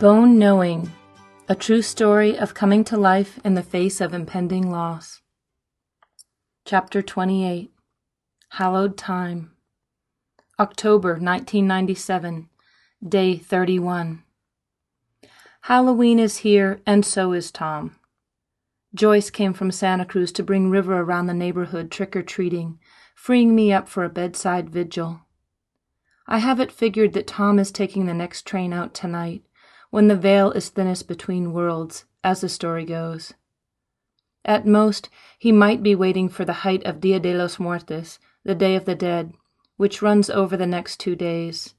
Bone Knowing A True Story of Coming to Life in the Face of Impending Loss. Chapter 28 Hallowed Time. October 1997, Day 31. Halloween is here, and so is Tom. Joyce came from Santa Cruz to bring River around the neighborhood trick or treating, freeing me up for a bedside vigil. I have it figured that Tom is taking the next train out tonight, when the veil is thinnest between worlds, as the story goes. At most, he might be waiting for the height of Dia de los Muertos, the Day of the Dead, which runs over the next two days.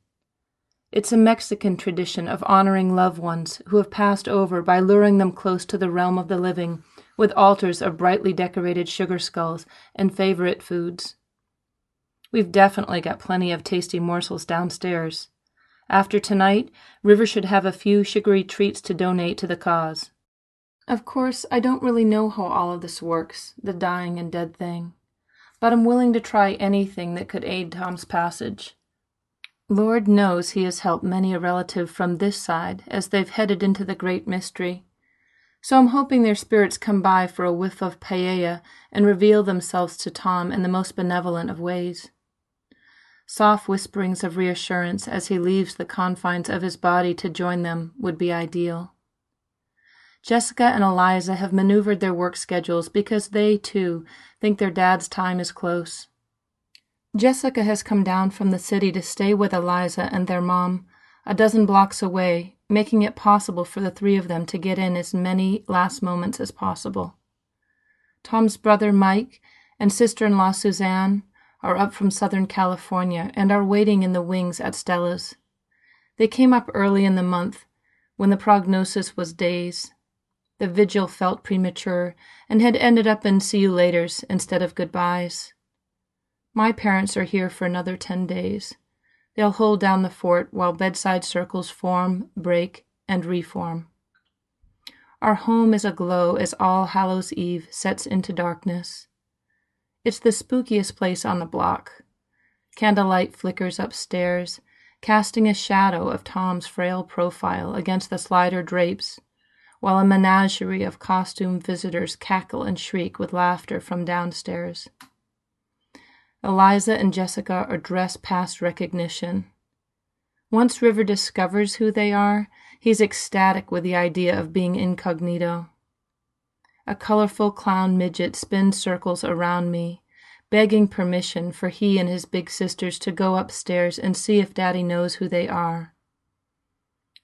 It's a Mexican tradition of honoring loved ones who have passed over by luring them close to the realm of the living with altars of brightly decorated sugar skulls and favorite foods. We've definitely got plenty of tasty morsels downstairs. After tonight, River should have a few sugary treats to donate to the cause. Of course, I don't really know how all of this works, the dying and dead thing, but I'm willing to try anything that could aid Tom's passage. Lord knows he has helped many a relative from this side as they've headed into the great mystery. So I'm hoping their spirits come by for a whiff of paella and reveal themselves to Tom in the most benevolent of ways. Soft whisperings of reassurance as he leaves the confines of his body to join them would be ideal. Jessica and Eliza have maneuvered their work schedules because they, too, think their dad's time is close. Jessica has come down from the city to stay with Eliza and their mom, a dozen blocks away, making it possible for the three of them to get in as many last moments as possible. Tom's brother Mike and sister in law Suzanne are up from Southern California and are waiting in the wings at Stella's. They came up early in the month when the prognosis was days. The vigil felt premature and had ended up in see you laters instead of goodbyes. My parents are here for another ten days. They'll hold down the fort while bedside circles form, break, and reform. Our home is aglow as All Hallows Eve sets into darkness. It's the spookiest place on the block. Candlelight flickers upstairs, casting a shadow of Tom's frail profile against the slider drapes, while a menagerie of costumed visitors cackle and shriek with laughter from downstairs. Eliza and Jessica are dressed past recognition. Once River discovers who they are, he's ecstatic with the idea of being incognito. A colorful clown midget spins circles around me, begging permission for he and his big sisters to go upstairs and see if Daddy knows who they are.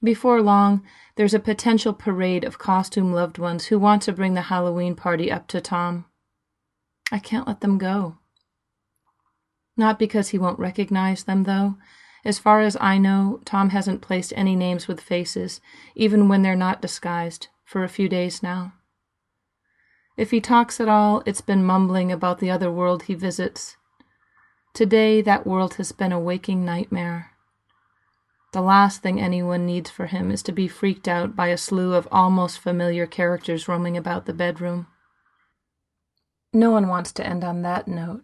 Before long, there's a potential parade of costume loved ones who want to bring the Halloween party up to Tom. I can't let them go. Not because he won't recognize them, though. As far as I know, Tom hasn't placed any names with faces, even when they're not disguised, for a few days now. If he talks at all, it's been mumbling about the other world he visits. Today, that world has been a waking nightmare. The last thing anyone needs for him is to be freaked out by a slew of almost familiar characters roaming about the bedroom. No one wants to end on that note.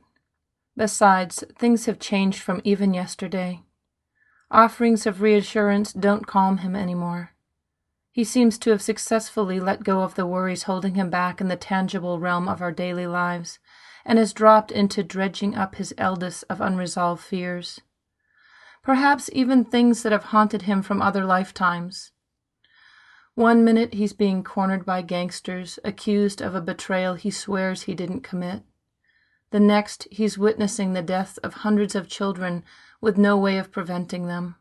Besides, things have changed from even yesterday. Offerings of reassurance don't calm him anymore. He seems to have successfully let go of the worries holding him back in the tangible realm of our daily lives, and has dropped into dredging up his eldest of unresolved fears. Perhaps even things that have haunted him from other lifetimes. One minute he's being cornered by gangsters, accused of a betrayal he swears he didn't commit. The next, he's witnessing the death of hundreds of children with no way of preventing them.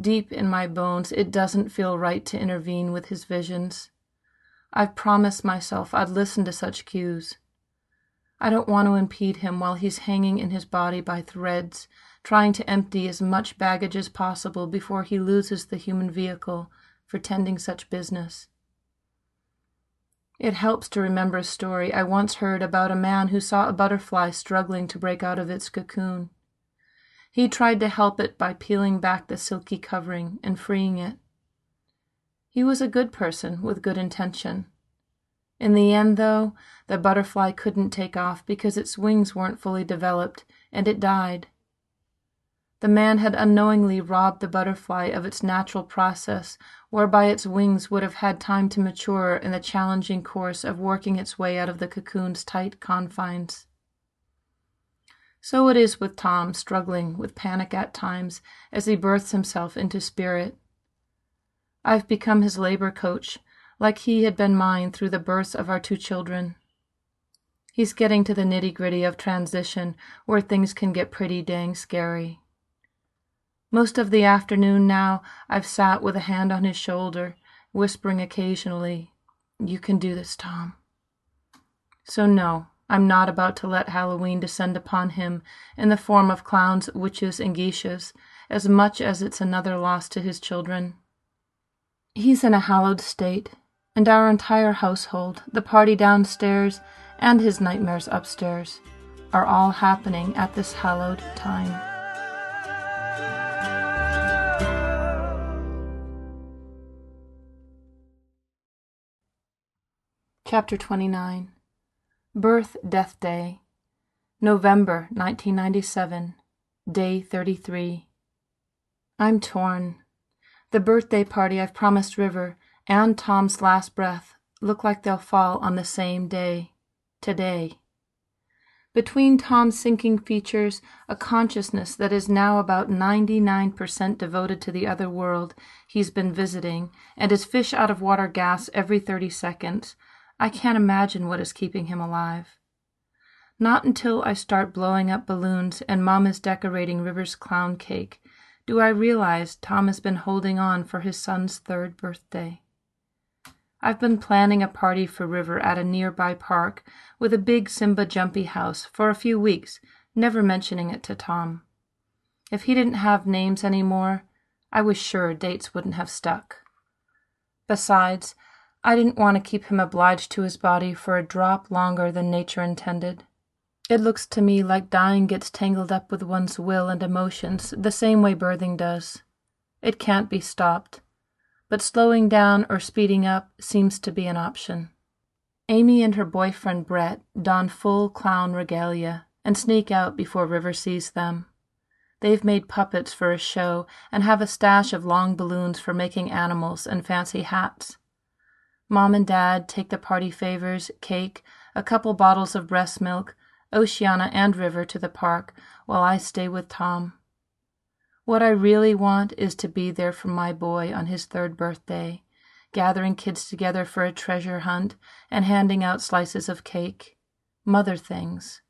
Deep in my bones, it doesn't feel right to intervene with his visions. I've promised myself I'd listen to such cues. I don't want to impede him while he's hanging in his body by threads, trying to empty as much baggage as possible before he loses the human vehicle for tending such business. It helps to remember a story I once heard about a man who saw a butterfly struggling to break out of its cocoon. He tried to help it by peeling back the silky covering and freeing it. He was a good person with good intention. In the end, though, the butterfly couldn't take off because its wings weren't fully developed, and it died. The man had unknowingly robbed the butterfly of its natural process, whereby its wings would have had time to mature in the challenging course of working its way out of the cocoon's tight confines. So it is with Tom, struggling with panic at times as he births himself into spirit. I've become his labor coach, like he had been mine through the births of our two children. He's getting to the nitty gritty of transition where things can get pretty dang scary. Most of the afternoon now I've sat with a hand on his shoulder, whispering occasionally, You can do this, Tom. So, no, I'm not about to let Halloween descend upon him in the form of clowns, witches, and geishas, as much as it's another loss to his children. He's in a hallowed state, and our entire household, the party downstairs, and his nightmares upstairs, are all happening at this hallowed time. Chapter 29 Birth Death Day November 1997 Day 33 I'm torn. The birthday party I've promised River and Tom's last breath look like they'll fall on the same day. Today. Between Tom's sinking features, a consciousness that is now about 99% devoted to the other world he's been visiting, and his fish out of water gas every 30 seconds, I can't imagine what is keeping him alive. Not until I start blowing up balloons and Mom is decorating River's clown cake do I realize Tom has been holding on for his son's third birthday. I've been planning a party for River at a nearby park with a big Simba jumpy house for a few weeks, never mentioning it to Tom. If he didn't have names any more, I was sure dates wouldn't have stuck. Besides, I didn't want to keep him obliged to his body for a drop longer than nature intended. It looks to me like dying gets tangled up with one's will and emotions the same way birthing does. It can't be stopped, but slowing down or speeding up seems to be an option. Amy and her boyfriend Brett don full clown regalia and sneak out before River sees them. They've made puppets for a show and have a stash of long balloons for making animals and fancy hats. Mom and Dad take the party favors, cake, a couple bottles of breast milk, Oceana and River to the park, while I stay with Tom. What I really want is to be there for my boy on his third birthday, gathering kids together for a treasure hunt and handing out slices of cake. Mother things.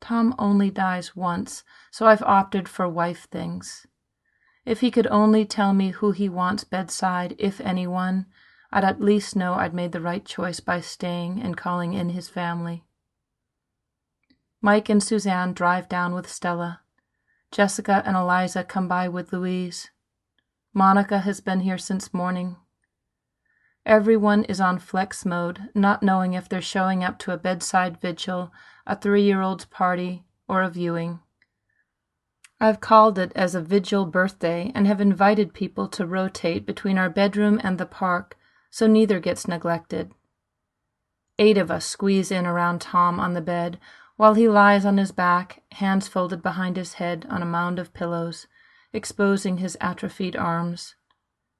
Tom only dies once, so I've opted for wife things. If he could only tell me who he wants bedside, if anyone, I'd at least know I'd made the right choice by staying and calling in his family. Mike and Suzanne drive down with Stella. Jessica and Eliza come by with Louise. Monica has been here since morning. Everyone is on flex mode, not knowing if they're showing up to a bedside vigil, a three year old's party, or a viewing. I've called it as a vigil birthday and have invited people to rotate between our bedroom and the park so neither gets neglected. Eight of us squeeze in around Tom on the bed, while he lies on his back, hands folded behind his head on a mound of pillows, exposing his atrophied arms.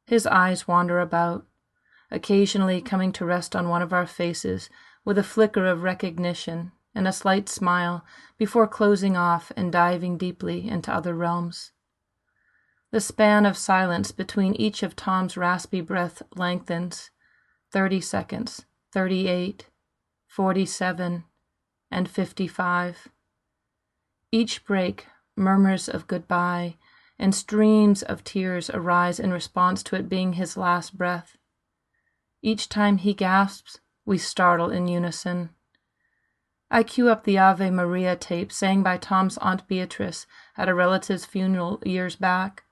His eyes wander about, occasionally coming to rest on one of our faces with a flicker of recognition and a slight smile before closing off and diving deeply into other realms. The span of silence between each of Tom's raspy breath lengthens thirty seconds, thirty eight, forty seven, and fifty five. Each break, murmurs of goodbye and streams of tears arise in response to it being his last breath. Each time he gasps, we startle in unison. I cue up the Ave Maria tape sang by Tom's Aunt Beatrice at a relative's funeral years back.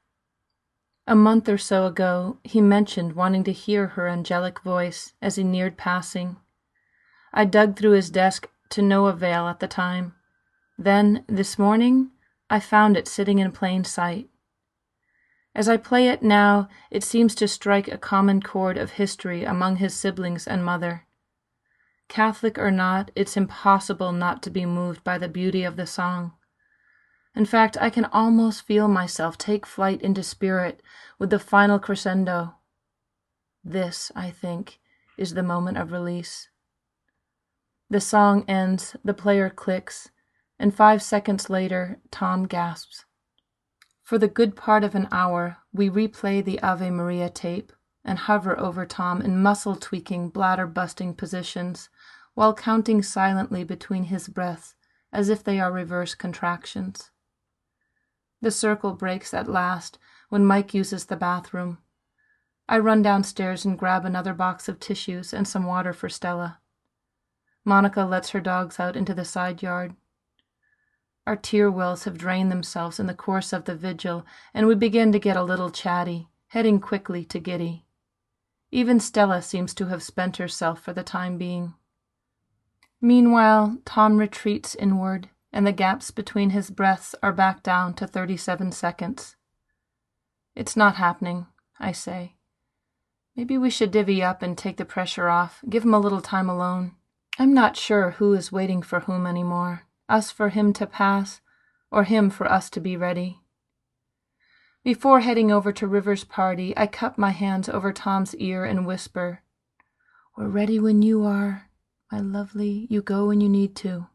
A month or so ago, he mentioned wanting to hear her angelic voice as he neared passing. I dug through his desk to no avail at the time. Then, this morning, I found it sitting in plain sight. As I play it now, it seems to strike a common chord of history among his siblings and mother. Catholic or not, it's impossible not to be moved by the beauty of the song. In fact, I can almost feel myself take flight into spirit with the final crescendo. This, I think, is the moment of release. The song ends, the player clicks, and five seconds later, Tom gasps. For the good part of an hour, we replay the Ave Maria tape and hover over Tom in muscle tweaking, bladder busting positions while counting silently between his breaths as if they are reverse contractions. The circle breaks at last when Mike uses the bathroom. I run downstairs and grab another box of tissues and some water for Stella. Monica lets her dogs out into the side yard. Our tear wells have drained themselves in the course of the vigil, and we begin to get a little chatty, heading quickly to Giddy. Even Stella seems to have spent herself for the time being. Meanwhile, Tom retreats inward, and the gaps between his breaths are back down to 37 seconds. It's not happening, I say. Maybe we should divvy up and take the pressure off, give him a little time alone. I'm not sure who is waiting for whom anymore, us for him to pass, or him for us to be ready. Before heading over to River's party, I cup my hands over Tom's ear and whisper, We're ready when you are, my lovely. You go when you need to.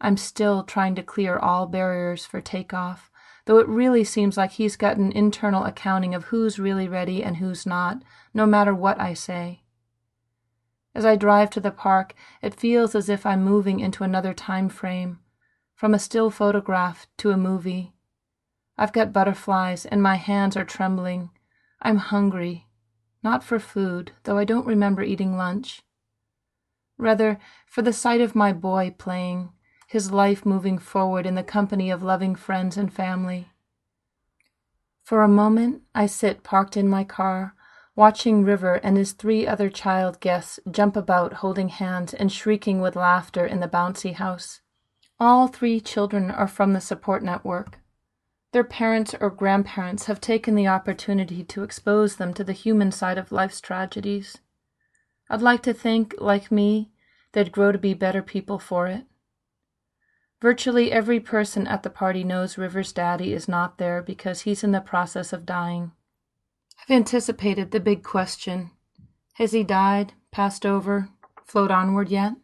I'm still trying to clear all barriers for takeoff, though it really seems like he's got an internal accounting of who's really ready and who's not, no matter what I say. As I drive to the park, it feels as if I'm moving into another time frame, from a still photograph to a movie. I've got butterflies and my hands are trembling. I'm hungry, not for food, though I don't remember eating lunch. Rather, for the sight of my boy playing, his life moving forward in the company of loving friends and family. For a moment, I sit parked in my car, watching River and his three other child guests jump about holding hands and shrieking with laughter in the bouncy house. All three children are from the support network. Their parents or grandparents have taken the opportunity to expose them to the human side of life's tragedies. I'd like to think, like me, they'd grow to be better people for it. Virtually every person at the party knows River's daddy is not there because he's in the process of dying. I've anticipated the big question Has he died, passed over, flowed onward yet?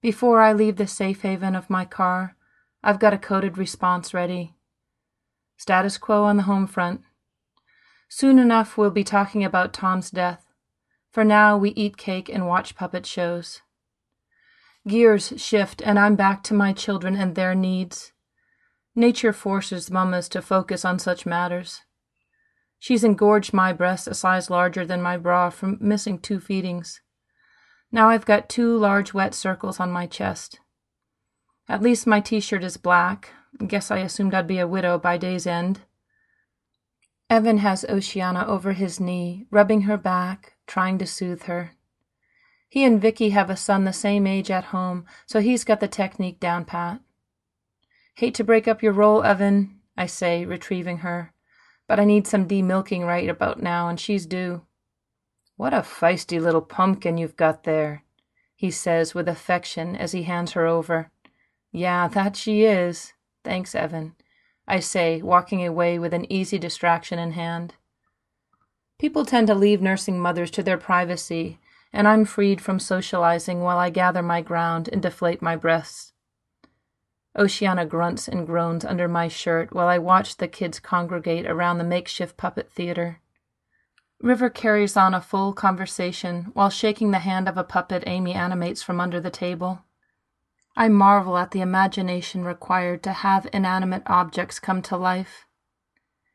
Before I leave the safe haven of my car, I've got a coded response ready. Status quo on the home front. Soon enough, we'll be talking about Tom's death. For now, we eat cake and watch puppet shows. Gears shift, and I'm back to my children and their needs. Nature forces mammas to focus on such matters. She's engorged my breast a size larger than my bra from missing two feedings. Now I've got two large wet circles on my chest. At least my t shirt is black. Guess I assumed I'd be a widow by day's end. Evan has Oceana over his knee, rubbing her back, trying to soothe her. He and Vicky have a son the same age at home, so he's got the technique down pat. Hate to break up your roll, Evan, I say, retrieving her, but I need some demilking right about now, and she's due. What a feisty little pumpkin you've got there, he says with affection as he hands her over. Yeah, that she is. Thanks, Evan, I say, walking away with an easy distraction in hand. People tend to leave nursing mothers to their privacy and I'm freed from socializing while I gather my ground and deflate my breasts. Oceana grunts and groans under my shirt while I watch the kids congregate around the makeshift puppet theater. River carries on a full conversation while shaking the hand of a puppet Amy animates from under the table. I marvel at the imagination required to have inanimate objects come to life.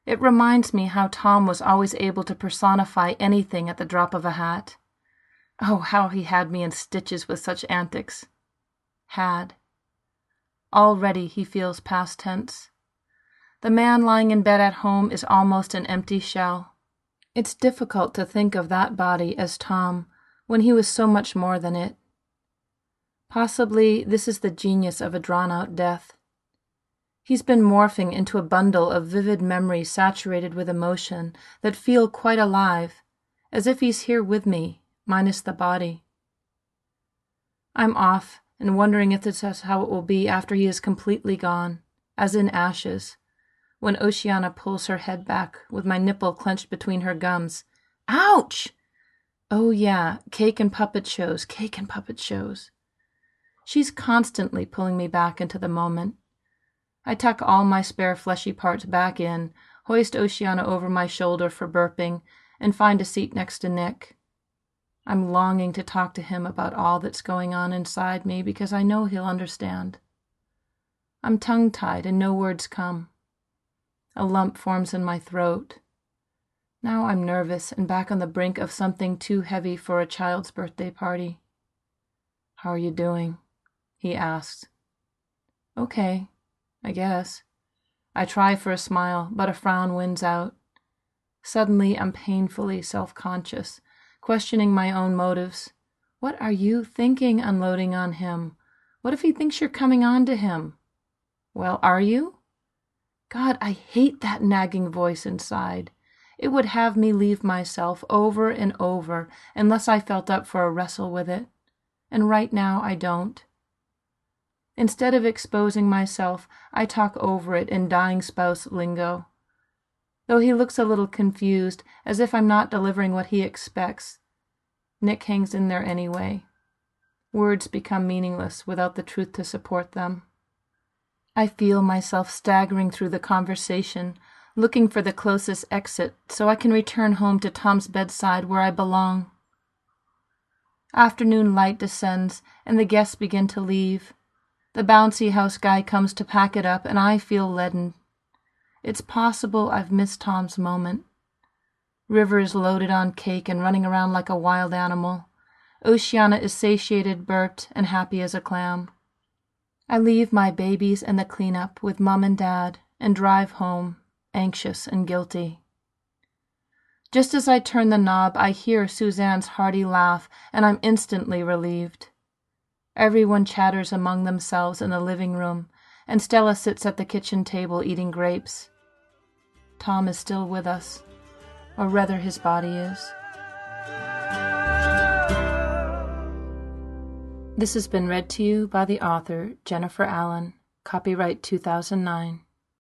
It reminds me how Tom was always able to personify anything at the drop of a hat. Oh, how he had me in stitches with such antics. Had. Already he feels past tense. The man lying in bed at home is almost an empty shell. It's difficult to think of that body as Tom when he was so much more than it. Possibly this is the genius of a drawn out death. He's been morphing into a bundle of vivid memories saturated with emotion that feel quite alive, as if he's here with me minus the body. I'm off and wondering if this is how it will be after he is completely gone. as in ashes, when Oceana pulls her head back with my nipple clenched between her gums. Ouch! Oh, yeah, cake and puppet shows, cake and puppet shows. She's constantly pulling me back into the moment. I tuck all my spare fleshy parts back in, hoist Oceana over my shoulder for burping, and find a seat next to Nick. I'm longing to talk to him about all that's going on inside me because I know he'll understand. I'm tongue tied and no words come. A lump forms in my throat. Now I'm nervous and back on the brink of something too heavy for a child's birthday party. How are you doing? he asks. Okay, I guess. I try for a smile, but a frown wins out. Suddenly, I'm painfully self conscious questioning my own motives. What are you thinking unloading on him? What if he thinks you're coming on to him? Well, are you? God, I hate that nagging voice inside. It would have me leave myself over and over unless I felt up for a wrestle with it. And right now I don't. Instead of exposing myself, I talk over it in dying spouse lingo though he looks a little confused, as if I'm not delivering what he expects. Nick hangs in there anyway. Words become meaningless without the truth to support them. I feel myself staggering through the conversation, looking for the closest exit so I can return home to Tom's bedside where I belong. Afternoon light descends, and the guests begin to leave. The bouncy house guy comes to pack it up, and I feel leaden. It's possible I've missed Tom's moment. River is loaded on cake and running around like a wild animal. Oceana is satiated, burped, and happy as a clam. I leave my babies and the cleanup with Mom and Dad and drive home, anxious and guilty. Just as I turn the knob, I hear Suzanne's hearty laugh, and I'm instantly relieved. Everyone chatters among themselves in the living room, and Stella sits at the kitchen table eating grapes. Tom is still with us, or rather, his body is. This has been read to you by the author, Jennifer Allen. Copyright 2009.